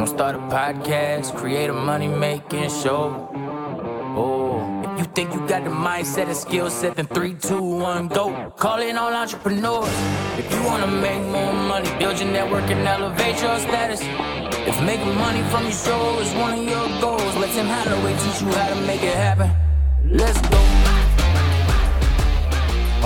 Gonna start a podcast, create a money making show. Oh, if you think you got the mindset and skill set, then three, two, one, go. Call in all entrepreneurs. If you wanna make more money, build your network and elevate your status. If making money from your show is one of your goals, let Tim Holloway teach you how to make it happen. Let's go.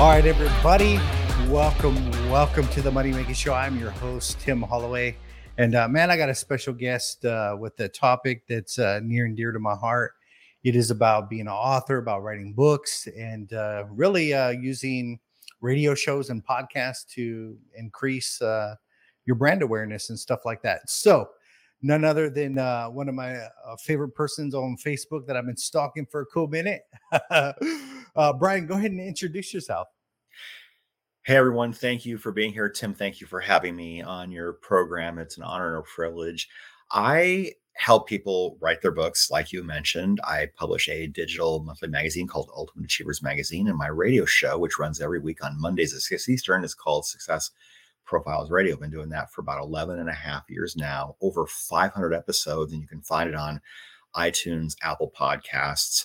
All right, everybody, welcome, welcome to the Money Making Show. I'm your host, Tim Holloway, and uh, man, I got a special guest uh, with a topic that's uh, near and dear to my heart. It is about being an author, about writing books, and uh, really uh, using radio shows and podcasts to increase uh, your brand awareness and stuff like that. So, none other than one of my favorite persons on Facebook that I've been stalking for a cool minute. Brian, go ahead and introduce yourself. Hey everyone, thank you for being here. Tim, thank you for having me on your program. It's an honor and a privilege. I help people write their books, like you mentioned. I publish a digital monthly magazine called Ultimate Achievers Magazine, and my radio show, which runs every week on Mondays at 6 Eastern, is called Success Profiles Radio. I've been doing that for about 11 and a half years now, over 500 episodes, and you can find it on iTunes, Apple Podcasts.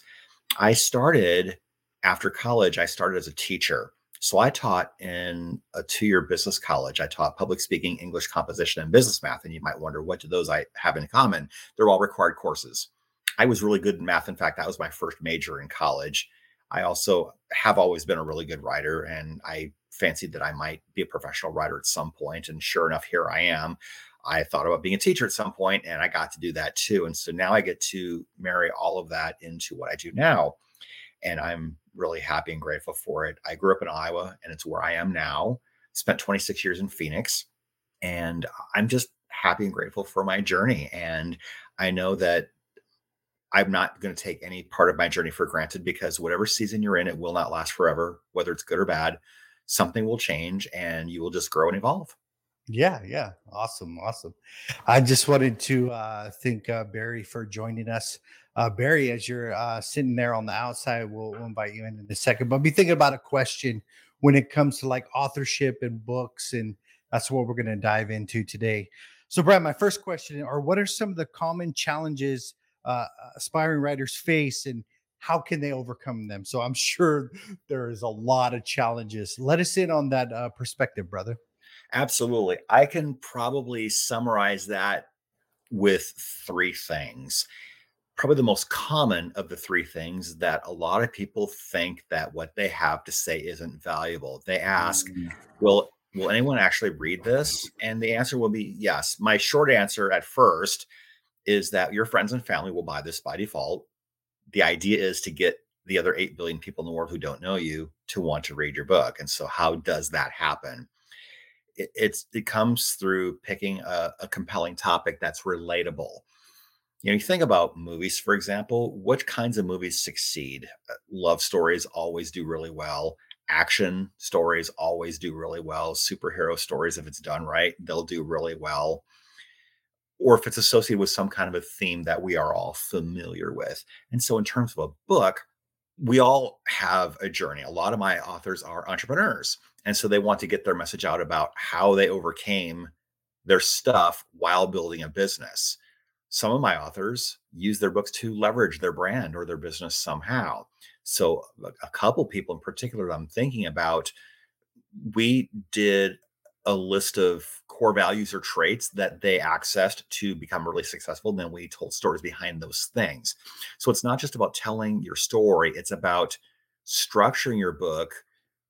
I started after college, I started as a teacher. So I taught in a two-year business college. I taught public speaking, English composition, and business math. And you might wonder, what do those I have in common? They're all required courses. I was really good in math. In fact, that was my first major in college. I also have always been a really good writer, and I fancied that I might be a professional writer at some point. And sure enough, here I am. I thought about being a teacher at some point, and I got to do that too. And so now I get to marry all of that into what I do now and I'm really happy and grateful for it. I grew up in Iowa and it's where I am now. Spent 26 years in Phoenix and I'm just happy and grateful for my journey and I know that I'm not going to take any part of my journey for granted because whatever season you're in it will not last forever whether it's good or bad. Something will change and you will just grow and evolve. Yeah, yeah. Awesome. Awesome. I just wanted to uh, thank uh, Barry for joining us. Uh, Barry, as you're uh, sitting there on the outside, we'll, we'll invite you in in a second. But be thinking about a question when it comes to like authorship and books. And that's what we're going to dive into today. So, Brad, my first question are what are some of the common challenges uh, aspiring writers face and how can they overcome them? So, I'm sure there is a lot of challenges. Let us in on that uh, perspective, brother. Absolutely. I can probably summarize that with three things. Probably the most common of the three things that a lot of people think that what they have to say isn't valuable. They ask, mm. "Will will anyone actually read this?" And the answer will be yes. My short answer at first is that your friends and family will buy this by default. The idea is to get the other 8 billion people in the world who don't know you to want to read your book. And so how does that happen? it, it's it comes through picking a, a compelling topic that's relatable you know you think about movies for example what kinds of movies succeed? Uh, love stories always do really well. Action stories always do really well. Superhero stories if it's done right they'll do really well. Or if it's associated with some kind of a theme that we are all familiar with. And so in terms of a book we all have a journey. A lot of my authors are entrepreneurs and so they want to get their message out about how they overcame their stuff while building a business. Some of my authors use their books to leverage their brand or their business somehow. So, a couple people in particular that I'm thinking about, we did a list of core values or traits that they accessed to become really successful. And then we told stories behind those things. So, it's not just about telling your story, it's about structuring your book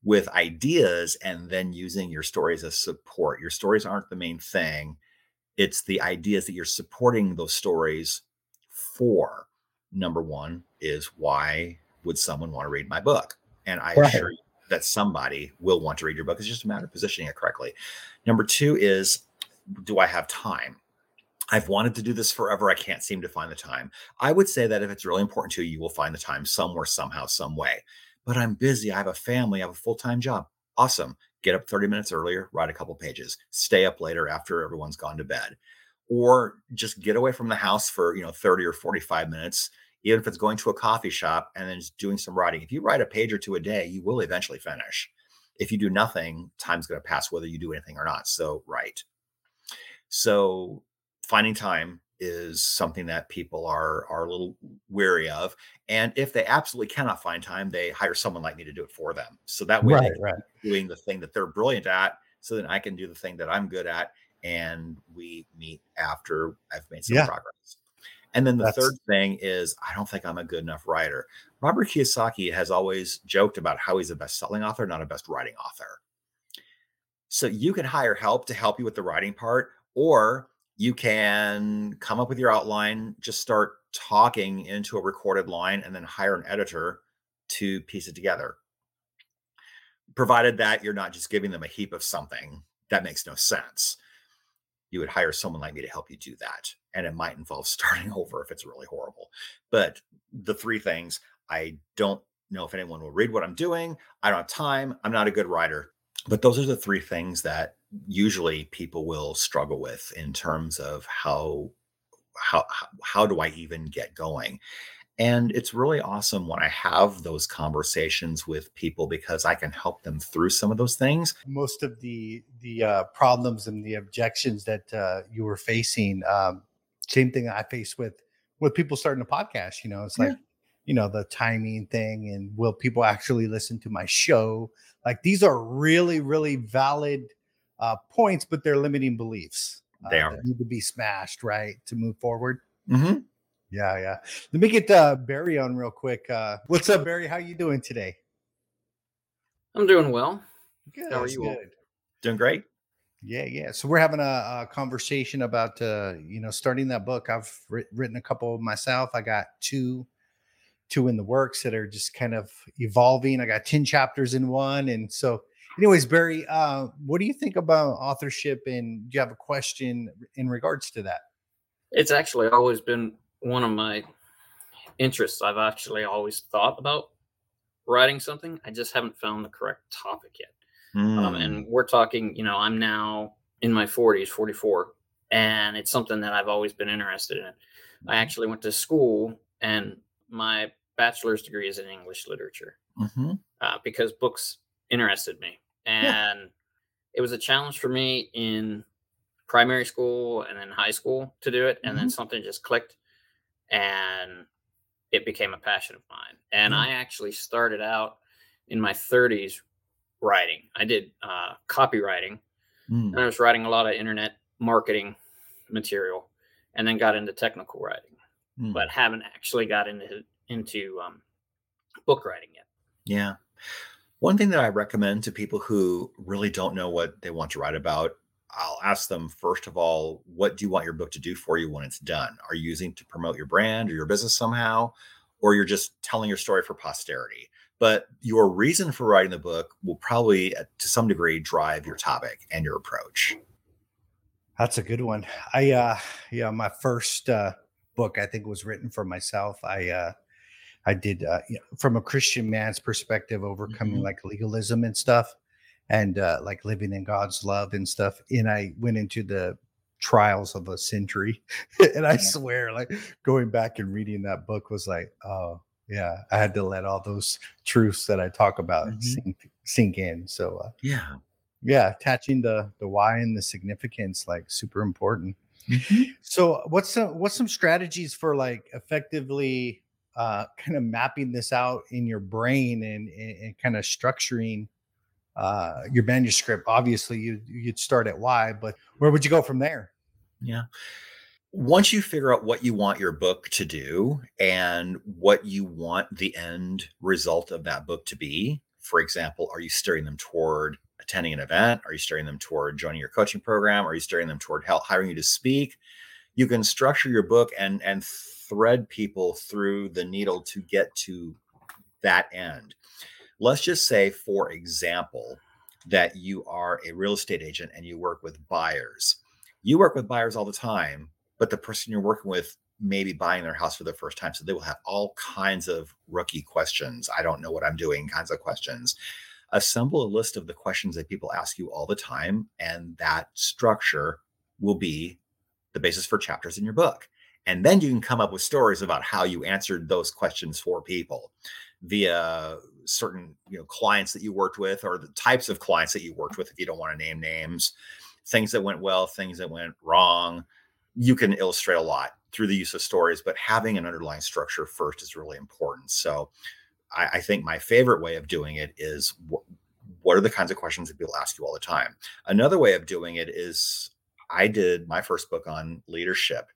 with ideas and then using your stories as support. Your stories aren't the main thing, it's the ideas that you're supporting those stories for. Number one is why would someone want to read my book? And I right. assure you that somebody will want to read your book. It's just a matter of positioning it correctly. Number two is do I have time? I've wanted to do this forever. I can't seem to find the time. I would say that if it's really important to you, you will find the time somewhere, somehow, some way but I'm busy. I have a family, I have a full time job. Awesome. Get up 30 minutes earlier, write a couple pages, stay up later after everyone's gone to bed. Or just get away from the house for, you know, 30 or 45 minutes, even if it's going to a coffee shop and then just doing some writing. If you write a page or two a day, you will eventually finish. If you do nothing, time's going to pass whether you do anything or not. So, write. So, finding time is something that people are are a little weary of. And if they absolutely cannot find time, they hire someone like me to do it for them. So that way, right, right. doing the thing that they're brilliant at, so then I can do the thing that I'm good at, and we meet after I've made some Yeah. progress. And then the That's- third thing is I don't think I'm a good enough writer. Robert Kiyosaki has always joked about how he's a best-selling author, not a best writing author. So you can hire help to help you with the writing part, or you can come up with your outline, just start talking into a recorded line, and then hire an editor to piece it together. Provided that you're not just giving them a heap of something that makes no sense. You would hire someone like me to help you do that. And it might involve starting over if it's really horrible. But the three things I don't know if anyone will read what I'm doing. I don't have time. I'm not a good writer. But those are the three things that usually people will struggle with in terms of how how how, do I even get going? And it's really awesome when I have those conversations with people because I can help them through some of those things. most of the the uh, problems and the objections that uh, you were facing um, same thing i face with with people starting a podcast you know it's like you know the timing thing and will people actually listen to my show like these are really really valid uh, points but they're limiting beliefs uh, They are. that need to be smashed right to move forward Mm-hmm. yeah yeah let me get uh, barry on real quick uh, what's up barry how you doing today I'm doing well. good How are that's you all? good. Doing great. Yeah, yeah. So we're having a, a conversation about uh, you know starting that book. I've writ- written a couple myself. I got two, two in the works that are just kind of evolving. I got ten chapters in one, and so, anyways, Barry, uh, what do you think about authorship? And do you have a question in regards to that? It's actually always been one of my interests. I've actually always thought about writing something. I just haven't found the correct topic yet. Um, Mm. and we're talking, you know, I'm now in my 40s, 44, and it's something that I've always been interested in. I actually went to school, and my bachelor's degree is in English literature. Mhm. uh, because books interested me. And it was a challenge for me in primary school and then high school to do it. And then something just clicked and it became a passion of mine. And Yeah. I actually started out in my 30s writing. I did uh, copywriting Mm. and I was writing a lot of internet marketing material and then got into technical writing, Mm. but haven't actually got into into um, book writing yet. Yeah. One thing that I recommend to people who really don't know what they want to write about, I'll ask them first of all, what do you want your book to do for you when it's done? Are you using to promote your brand or your business somehow? Or you're just telling your story for posterity? But your reason for writing the book will probably, uh, to some degree, drive your topic and your approach. That's a good one. I uh yeah, my first uh book I think was written for myself. I uh I did uh you know, from a Christian man's perspective overcoming Mhm. like legalism and stuff and uh like living in God's love and stuff. And I went into the trials of a century. and I Yeah. swear like going back and reading that book was like, oh yeah, I had to let all those truths that I talk about Mhm. sink sink in. So uh Yeah. yeah attaching the the why and the significance like super important so what's some what's some strategies for like effectively uh kind of mapping this out in your brain and and, and kind of structuring uh your manuscript obviously you you'd start at why but where would you go from there Yeah. Once you figure out what you want your book to do and what you want the end result of that book to be, for example, are you steering them toward attending an event? Are you steering them toward joining your coaching program? Are you steering them toward help hiring you to speak? You can structure your book and and thread people through the needle to get to that end. Let's just say, for example, that you are a real estate agent and you work with buyers you work with buyers all the time, but the person you're working with may be buying their house for the first time. So they will have all kinds of rookie questions. I don't know what I'm doing, kinds of questions. Assemble a list of the questions that people ask you all the time, and that structure will be the basis for chapters in your book. And then you can come up with stories about how you answered those questions for people via certain you know clients that you worked with or the types of clients that you worked with if you don't want to name names things that went well, things that went wrong, you can illustrate a lot through the use of stories, but having an underlying structure first is really important. So I, I think my favorite way of doing it is wh- what are the kinds of questions that people ask you all the time? Another way of doing it is I did my first book on leadership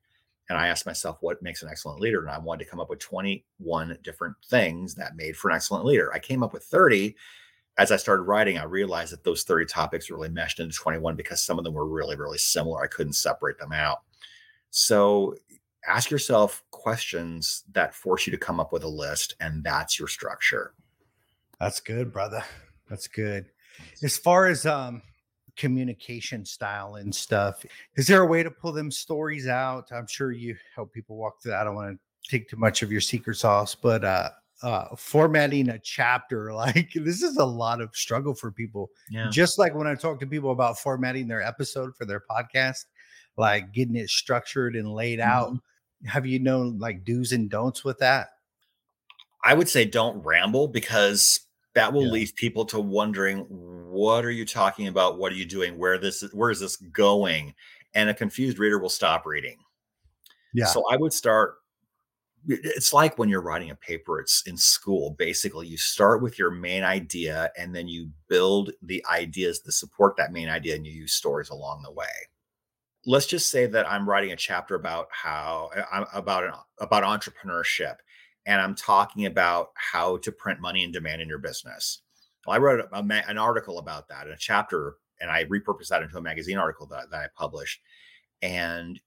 and I asked myself what makes an excellent leader. And I wanted to come up with 21 different things that made for an excellent leader. I came up with 30. As I started writing, I realized that those 30 topics really meshed into 21 because some of them were really, really similar. I couldn't separate them out. So ask yourself questions that force you to come up with a list, and that's your structure. That's good, brother. That's good. As far as um communication style and stuff, is there a way to pull them stories out? I'm sure you help people walk through that. I don't want to take too much of your secret sauce, but uh uh formatting a chapter like this is a lot of struggle for people Yeah. just like when i talk to people about formatting their episode for their podcast like getting it structured and laid out have you known like do's and don'ts with that I would say don't ramble because that will Yeah. leave people to wondering what are you talking about? What are you doing? Where this where is this going? And a confused reader will stop reading. yeah So I would start. It's like when you're writing a paper, it's in school. Basically, you start with your main idea and then you build the ideas that support that main idea and you use stories along the way. Let's just say that I'm writing a chapter about how about an, about entrepreneurship and I'm talking about how to print money and demand in your business. Well, I wrote a, an article about that in a chapter and I repurposed that into a magazine article that, that I published. And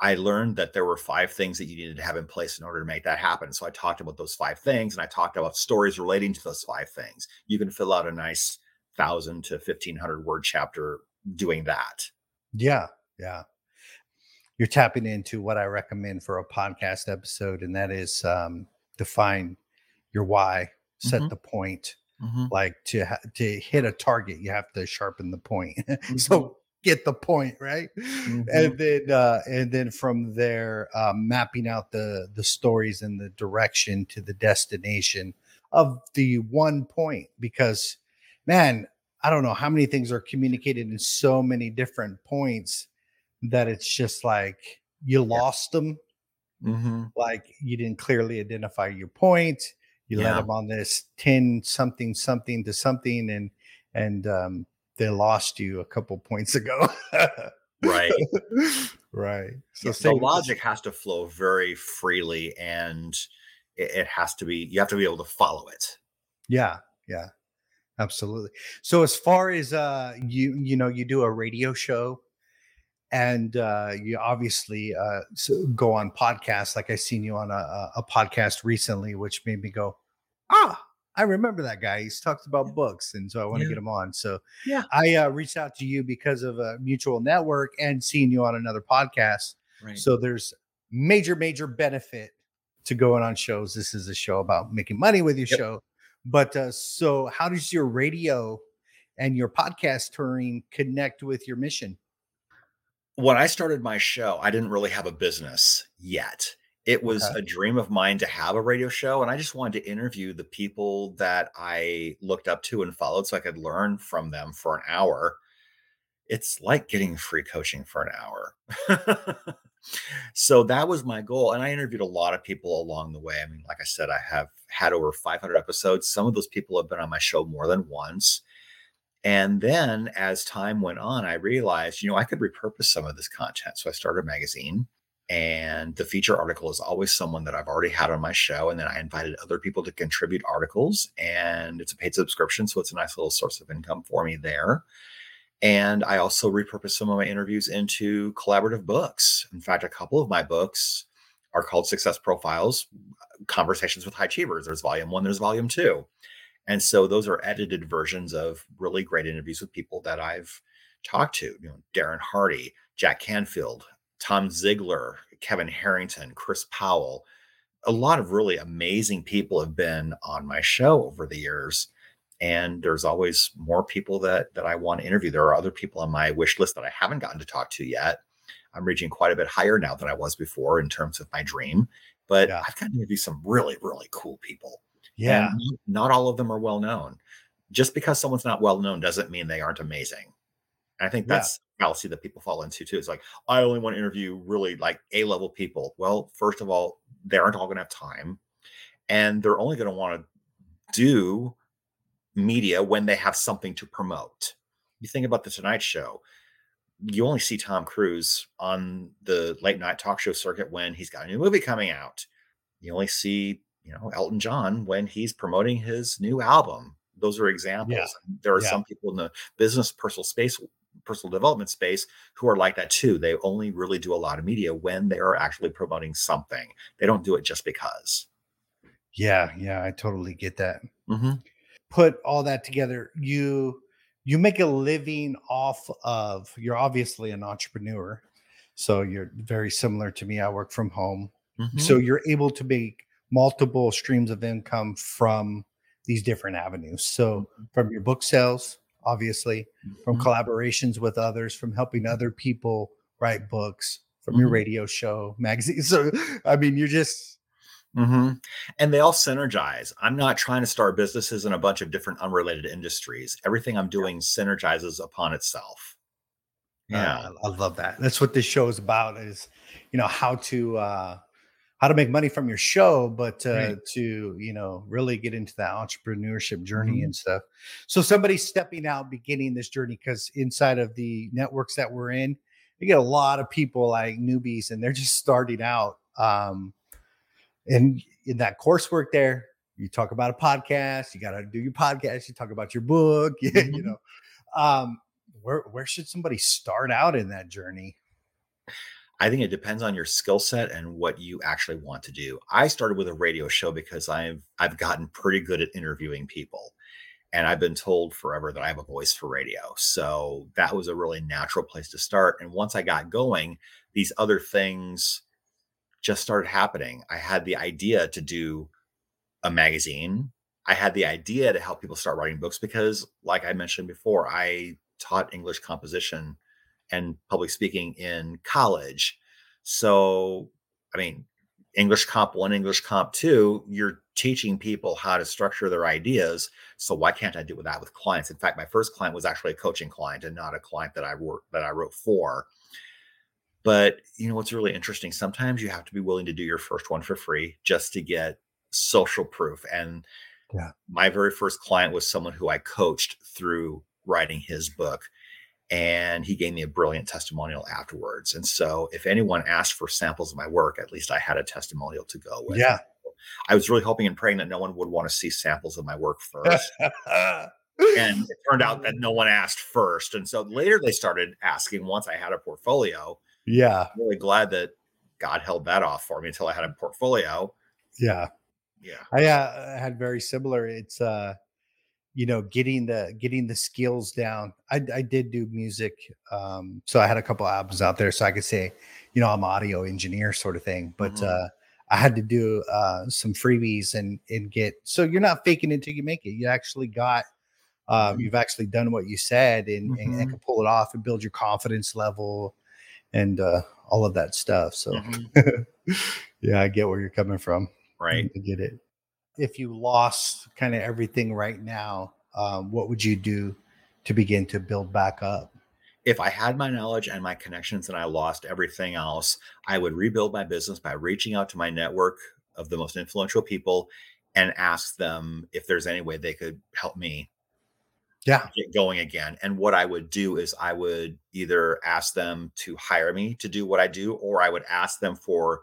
I learned that there were five things that you needed to have in place in order to make that happen. So I talked about those five things and I talked about stories relating to those five things. You can fill out a nice thousand to fifteen hundred word chapter doing that. Yeah, yeah. You're tapping into what I recommend for a podcast episode, and that is um, define your why, set Mhm. the point. Like to ha- to hit a target, you have to sharpen the point. Mm-hmm. so get the point right, and then uh, and then from there, uh, mapping out the the stories and the direction to the destination of the one point. Because, man, I don't know how many things are communicated in so many different points that it's just like you lost them. Mm-hmm. Like you didn't clearly identify your point. You Yeah. them on this 10 something something to something and and um they lost you a couple points ago. Right. right. So Yeah, the with logic has to flow very freely and it, it has to be you have to be able to follow it. Yeah, yeah, absolutely. So as far as uh you you know you do a radio show and uh you obviously uh so go on podcasts like I seen you on a, a a podcast recently which made me go ah I remember that guy he's talked about books and so I want to Yeah. get him on so Yeah. I uh, reached out to you because of a mutual network and seeing you on another podcast Right. so there's major, major benefit to going on shows. This is a show about making money with your Yep. show. But uh, so how does your radio and your podcast touring connect with your mission? when I started my show, I didn't really have a business yet. It was Okay. a dream of mine to have a radio show, and I just wanted to interview the people that I looked up to and followed so I could learn from them for an hour. It's like getting free coaching for an hour. so that was my goal. And I interviewed a lot of people along the way. I mean, like I said, I have had over 500 episodes. Some of those people have been on my show more than once. And then as time went on, I realized, you know, I could repurpose some of this content. So I started a magazine, and the feature article is always someone that I've already had on my show. And then I invited other people to contribute articles, and it's a paid subscription. So it's a nice little source of income for me there. And I also repurpose some of my interviews into collaborative books. In fact, a couple of my books are called Success Profiles Conversations with High Achievers. There's volume one, there's volume two. And so those are edited versions of really great interviews with people that I've talked to, you know, Darren Hardy, Jack Canfield, Tom Ziglar, Kevin Harrington, Chris Powell. A lot of really amazing people have been on my show over the years. And there's always more people that that I want to interview. There are other people on my wish list that I haven't gotten to talk to yet. I'm reaching quite a bit higher now than I was before in terms of my dream. But Yeah. I've gotten to interview some really, really cool people. Yeah. And not all of them are well known. Just because someone's not well known doesn't mean they aren't amazing. And I think that's yeah. fallacy that people fall into too. It's like, I only want to interview really like A level people. Well, first of all, they aren't all going to have time. And they're only going to want to do media when they have something to promote. You think about the Tonight Show, you only see Tom Cruise on the late night talk show circuit when he's got a new movie coming out. You only see, you know, Elton John when he's promoting his new album. Those are examples. Yeah. There are yeah. some people in the business personal space personal development space who are like that too. They only really do a lot of media when they are actually promoting something. They don't do it just because. Yeah, yeah, I totally get that. Mm-hmm. Put all that together, you you make a living off of. You're obviously an entrepreneur, so you're very similar to me. I work from home, mm-hmm. so you're able to make multiple streams of income from these different avenues. So mm-hmm. from your book sales, obviously, from mm-hmm. collaborations with others, from helping other people write books, from mm-hmm. your radio show, magazine. So, I mean, you're just. Mm-hmm. And they all synergize. I'm not trying to start businesses in a bunch of different unrelated industries. Everything I'm doing synergizes upon itself. Yeah, uh, I love that. That's what this show is about. Is you know how to uh, how to make money from your show, but uh, right. to you know really get into that entrepreneurship journey mm-hmm. and stuff. So somebody stepping out, beginning this journey, because inside of the networks that we're in, you get a lot of people like newbies, and they're just starting out. Um, and in that coursework there, you talk about a podcast. You got to do your podcast. You talk about your book. Mm-hmm. you know, um, where where should somebody start out in that journey? I think it depends on your skill set and what you actually want to do. I started with a radio show because I've I've gotten pretty good at interviewing people. And I've been told forever that I have a voice for radio. So that was a really natural place to start. And once I got going, these other things just started happening. I had the idea to do a magazine. I had the idea to help people start writing books because, like I mentioned before, I taught English composition and public speaking in college. So, I mean, English Comp 1, English Comp 2, you're teaching people how to structure their ideas. So why can't I do that with clients? In fact, my first client was actually a coaching client and not a client that I work that I wrote for. But you know what's really interesting? Sometimes you have to be willing to do your first one for free just to get social proof. And yeah. my very first client was someone who I coached through writing his book and he gave me a brilliant testimonial afterwards. And so, if anyone asked for samples of my work, at least I had a testimonial to go with. Yeah. I was really hoping and praying that no one would want to see samples of my work first. and it turned out that no one asked first. And so later they started asking once I had a portfolio. Yeah. I'm really glad that God held that off for me until I had a portfolio. Yeah. Yeah. I uh, had very similar. It's, uh, you know getting the getting the skills down i, I did do music um, so i had a couple albums out there so i could say you know i'm audio engineer sort of thing but mm-hmm. uh, i had to do uh, some freebies and and get so you're not faking until you make it you actually got um, mm-hmm. you've actually done what you said and, mm-hmm. and, and, can pull it off and build your confidence level and uh, all of that stuff so mm-hmm. yeah i get where you're coming from right i get it if you lost kind of everything right now, um, what would you do to begin to build back up? If I had my knowledge and my connections and I lost everything else, I would rebuild my business by reaching out to my network of the most influential people and ask them if there's any way they could help me yeah get going again and what i would do is i would either ask them to hire me to do what i do or i would ask them for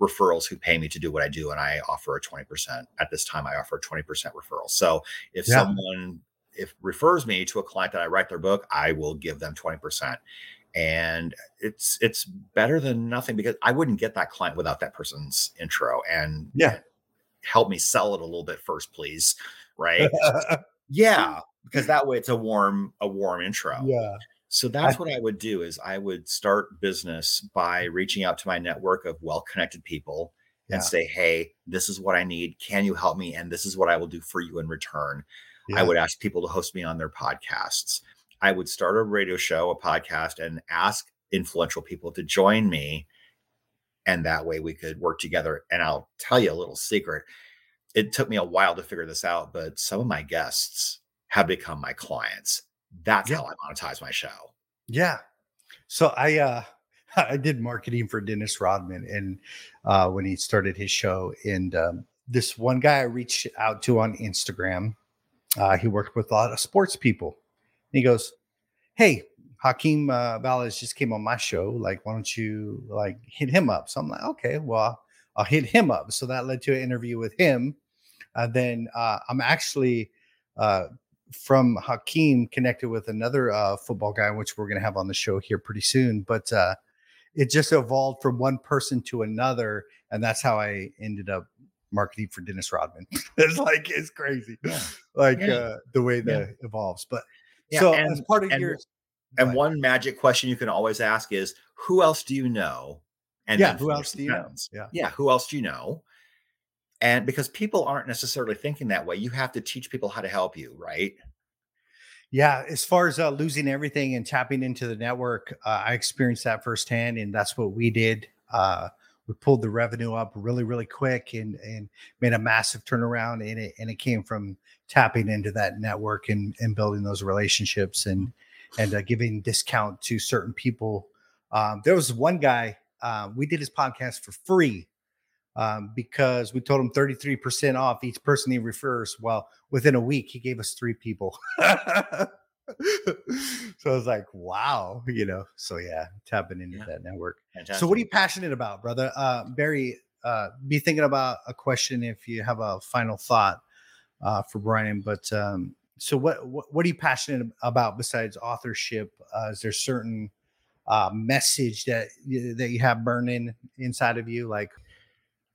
referrals who pay me to do what I do, and I offer a 20%. At this time, I offer a 20% referral. So if yeah. someone if refers me to a client that I write their book, I will give them 20%. And it's it's better than nothing because I wouldn't get that client without that person's intro and yeah, help me sell it a little bit first, please. Right. yeah. Because that way it's a warm, a warm intro. Yeah. So that's I, what I would do is I would start business by reaching out to my network of well-connected people yeah. and say, "Hey, this is what I need. Can you help me? And this is what I will do for you in return." Yeah. I would ask people to host me on their podcasts. I would start a radio show, a podcast, and ask influential people to join me. And that way we could work together. And I'll tell you a little secret. It took me a while to figure this out, but some of my guests have become my clients that's yeah. how I monetize my show. Yeah. So I uh I did marketing for Dennis Rodman and uh when he started his show and um, this one guy I reached out to on Instagram, uh he worked with a lot of sports people. And he goes, "Hey, Hakeem uh, Ballas just came on my show. Like, why don't you like hit him up?" So I'm like, "Okay, well, I'll hit him up." So that led to an interview with him. Uh, then uh, I'm actually uh, from Hakeem connected with another uh, football guy, which we're going to have on the show here pretty soon. But uh, it just evolved from one person to another, and that's how I ended up marketing for Dennis Rodman. it's like it's crazy, Yeah. like Yeah. uh, the way Yeah. that evolves. But Yeah, so and- as part of and- your And one magic question you can always ask is, "Who else do you know?" And Yeah, who else do you know? Yeah. yeah. Who else do you know? And because people aren't necessarily thinking that way, you have to teach people how to help you, right? Yeah, as far as uh, losing everything and tapping into the network, uh, I experienced that firsthand, and that's what we did. Uh, we pulled the revenue up really, really quick, and and made a massive turnaround in it. And it came from tapping into that network and and building those relationships and and uh, giving discount to certain people. Um, there was one guy uh, we did his podcast for free um, because we told him 33% off each person he refers. Well, within a week, he gave us three people. so I was like, wow, you know. So yeah, tapping into Yeah. that network. Fantastic. So what are you passionate about, brother? Uh, Barry, uh, be thinking about a question if you have a final thought uh, for Brian. But um, so what, what what are you passionate about besides authorship? Uh, is there certain uh, message that you, that you have burning inside of you? Like,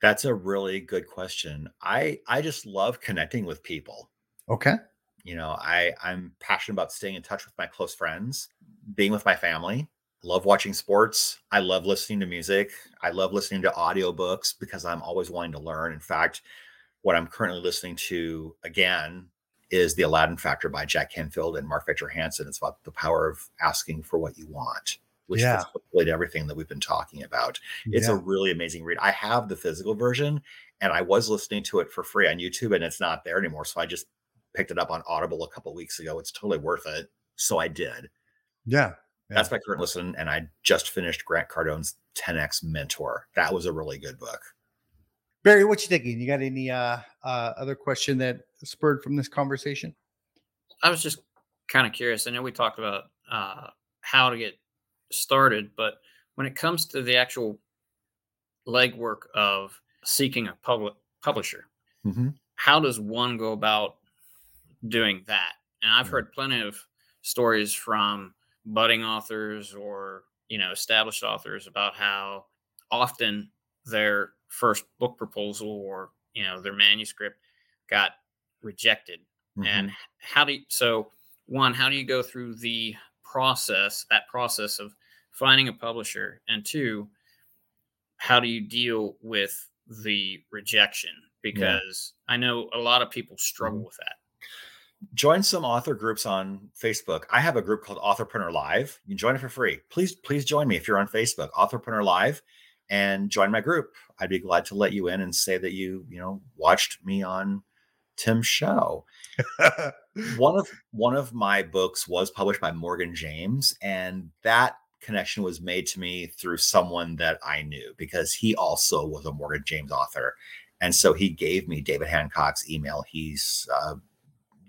That's a really good question. I I just love connecting with people. okay, You know, I I'm passionate about staying in touch with my close friends, being with my family. Love watching sports. I love listening to music. I love listening to audiobooks because I'm always wanting to learn. In fact, what I'm currently listening to again is The Aladdin Factor by Jack Canfield and Mark Victor Hansen. It's about the power of asking for what you want, which Yeah. fits hopefully to everything that we've been talking about. It's Yeah. a really amazing read. I have the physical version and I was listening to it for free on YouTube and it's not there anymore. So I just picked it up on Audible a couple weeks ago. It's totally worth it. So I did. yeah. That's my current listen. And I just finished Grant Cardone's 10X Mentor. That was a really good book. Barry, what you thinking? You got any uh, uh, other question that spurred from this conversation? I was just kind of curious. I know we talked about uh, how to get started, but when it comes to the actual legwork of seeking a public publisher, how does one go about doing that? And I've heard plenty of stories from budding authors or you know established authors about how often their first book proposal or you know their manuscript got rejected Mhm. and how do you so one how do you go through the process that process of finding a publisher and two how do you deal with the rejection because i know a lot of people struggle Mm-hmm. with that join some author groups on Facebook. I have a group called Authorpreneur Live. You can join it for free. Please, please join me if you're on Facebook, Authorpreneur Live, and join my group. I'd be glad to let you in and say that you, you know, watched me on Tim's show. one of one of my books was published by Morgan James, and that connection was made to me through someone that I knew because he also was a Morgan James author, and so he gave me David Hancock's email. He's uh,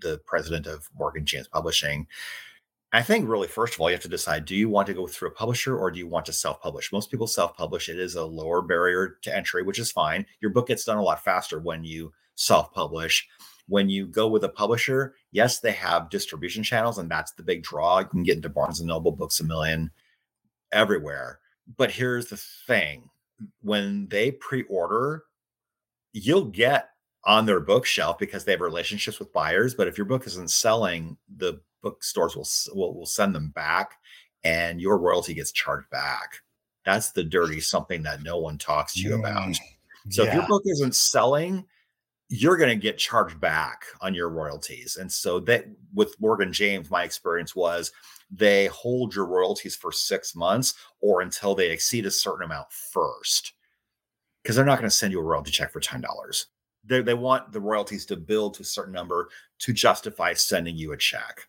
the president of Morgan James Publishing. I think really, first of all, you have to decide: do you want to go through a publisher or do you want to self-publish? Most people self-publish. It is a lower barrier to entry, which is fine. Your book gets done a lot faster when you self-publish when you go with a publisher, yes, they have distribution channels, and that's the big draw. You can get into Barnes and Noble, Books a Million, everywhere. But here's the thing when they pre order, you'll get on their bookshelf because they have relationships with buyers. But if your book isn't selling, the bookstores will, will, will send them back and your royalty gets charged back. That's the dirty something that no one talks to you about. Mm, So if your book isn't selling, you're going to get charged back on your royalties. And so that with Morgan James, my experience was they hold your royalties for six months or until they exceed a certain amount first. Because they're not going to send you a royalty check for $10. They, they want the royalties to build to a certain number to justify sending you a check.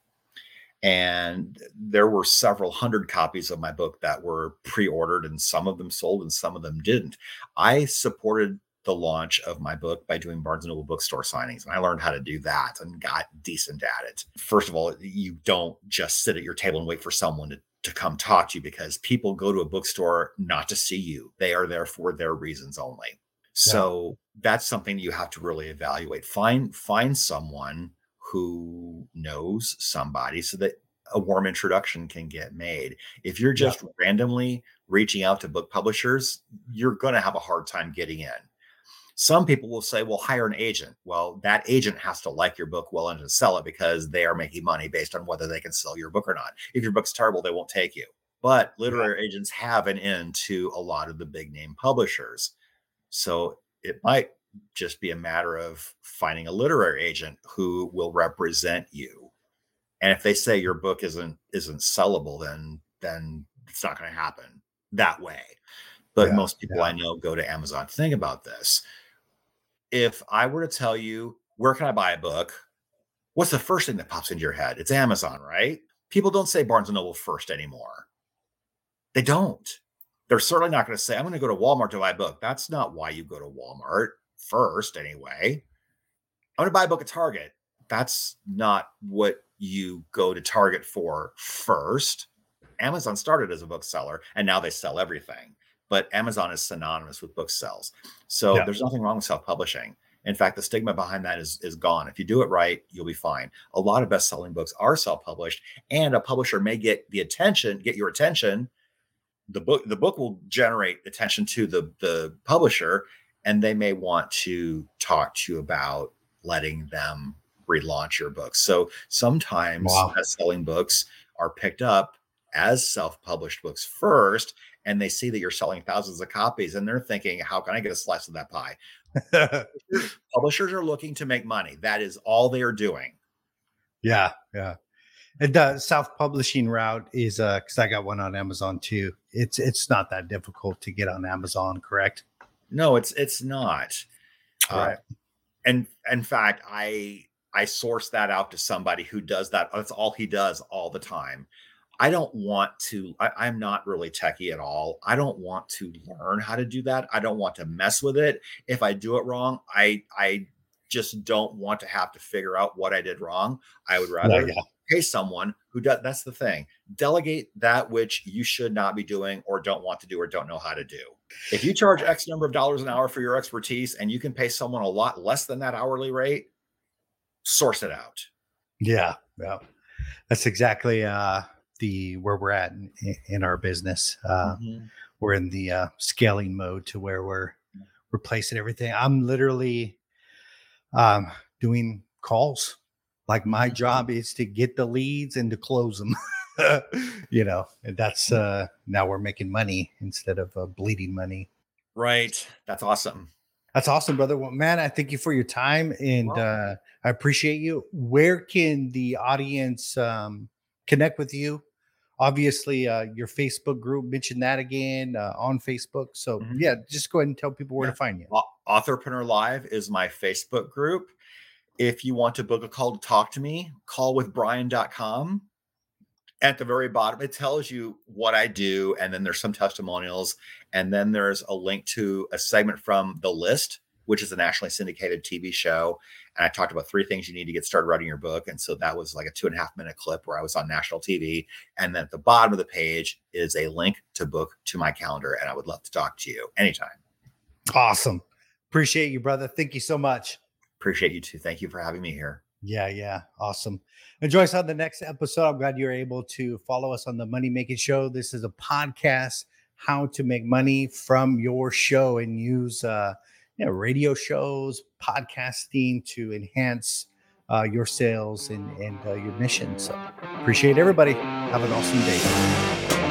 And there were several hundred copies of my book that were pre ordered, and some of them sold and some of them didn't. I supported the launch of my book by doing Barnes and Noble bookstore signings. And I learned how to do that and got decent at it. First of all, you don't just sit at your table and wait for someone to, to come talk to you because people go to a bookstore not to see you. They are there for their reasons only. So yeah. that's something you have to really evaluate. Find find someone who knows somebody so that a warm introduction can get made. If you're just yeah. randomly reaching out to book publishers, you're going to have a hard time getting in. Some people will say, well, hire an agent. Well, that agent has to like your book well and to sell it because they are making money based on whether they can sell your book or not. If your book's terrible, they won't take you. But literary yeah. agents have an end to a lot of the big name publishers. So it might just be a matter of finding a literary agent who will represent you. And if they say your book isn't isn't sellable, then then it's not going to happen that way. But yeah, most people yeah. I know go to Amazon. Think about this if I were to tell you, where can I buy a book? What's the first thing that pops into your head? It's Amazon, right? People don't say Barnes and Noble first anymore. They don't. They're certainly not going to say, I'm going to go to Walmart to buy a book. That's not why you go to Walmart first, anyway. I'm going to buy a book at Target. That's not what you go to Target for first. Amazon started as a bookseller and now they sell everything but Amazon is synonymous with book sales. So yeah. there's nothing wrong with self-publishing. In fact, the stigma behind that is is gone. If you do it right, you'll be fine. A lot of best-selling books are self-published, and a publisher may get the attention, get your attention. The book, the book will generate attention to the the publisher, and they may want to talk to you about letting them relaunch your books. So sometimes wow. best-selling books are picked up as self-published books first and they see that you're selling thousands of copies and they're thinking, how can I get a slice of that pie? Publishers are looking to make money. That is all they are doing. Yeah, yeah. And the self-publishing route is uh because I got one on Amazon too. It's it's not that difficult to get on Amazon, correct? No, it's it's not. Uh, right. Uh, and in fact, I I source that out to somebody who does that. That's all he does all the time. I don't want to, I, am not really techie at all. I don't want to learn how to do that. I don't want to mess with it. If I do it wrong, I I just don't want to have to figure out what I did wrong. I would rather yeah. pay someone who does that's the thing. Delegate that which you should not be doing or don't want to do or don't know how to do. If you charge X number of dollars an hour for your expertise and you can pay someone a lot less than that hourly rate, source it out. Yeah. Yeah. That's exactly uh the where we're at in, in our business. Uh, mm-hmm. We're in the uh, scaling mode to where we're replacing everything. I'm literally um, doing calls. Like my mm-hmm. job is to get the leads and to close them. you know, and that's uh, now we're making money instead of uh, bleeding money. Right. That's awesome. That's awesome, brother. Well, man, I thank you for your time and uh, I appreciate you. Where can the audience um, connect with you obviously uh, your facebook group mention that again uh, on facebook so mm-hmm. yeah just go ahead and tell people where yeah. to find you authorpreneur live is my facebook group if you want to book a call to talk to me call with brian.com at the very bottom it tells you what i do and then there's some testimonials and then there's a link to a segment from the list which is a nationally syndicated tv show and I talked about three things you need to get started writing your book. And so that was like a two and a half minute clip where I was on national TV. And then at the bottom of the page is a link to book to my calendar. And I would love to talk to you anytime. Awesome. Appreciate you, brother. Thank you so much. Appreciate you too. Thank you for having me here. Yeah, yeah. Awesome. Enjoy us on the next episode. I'm glad you're able to follow us on the Money Making Show. This is a podcast, how to make money from your show and use uh you know, radio shows, podcasting to enhance uh, your sales and, and uh, your mission. So appreciate everybody. Have an awesome day.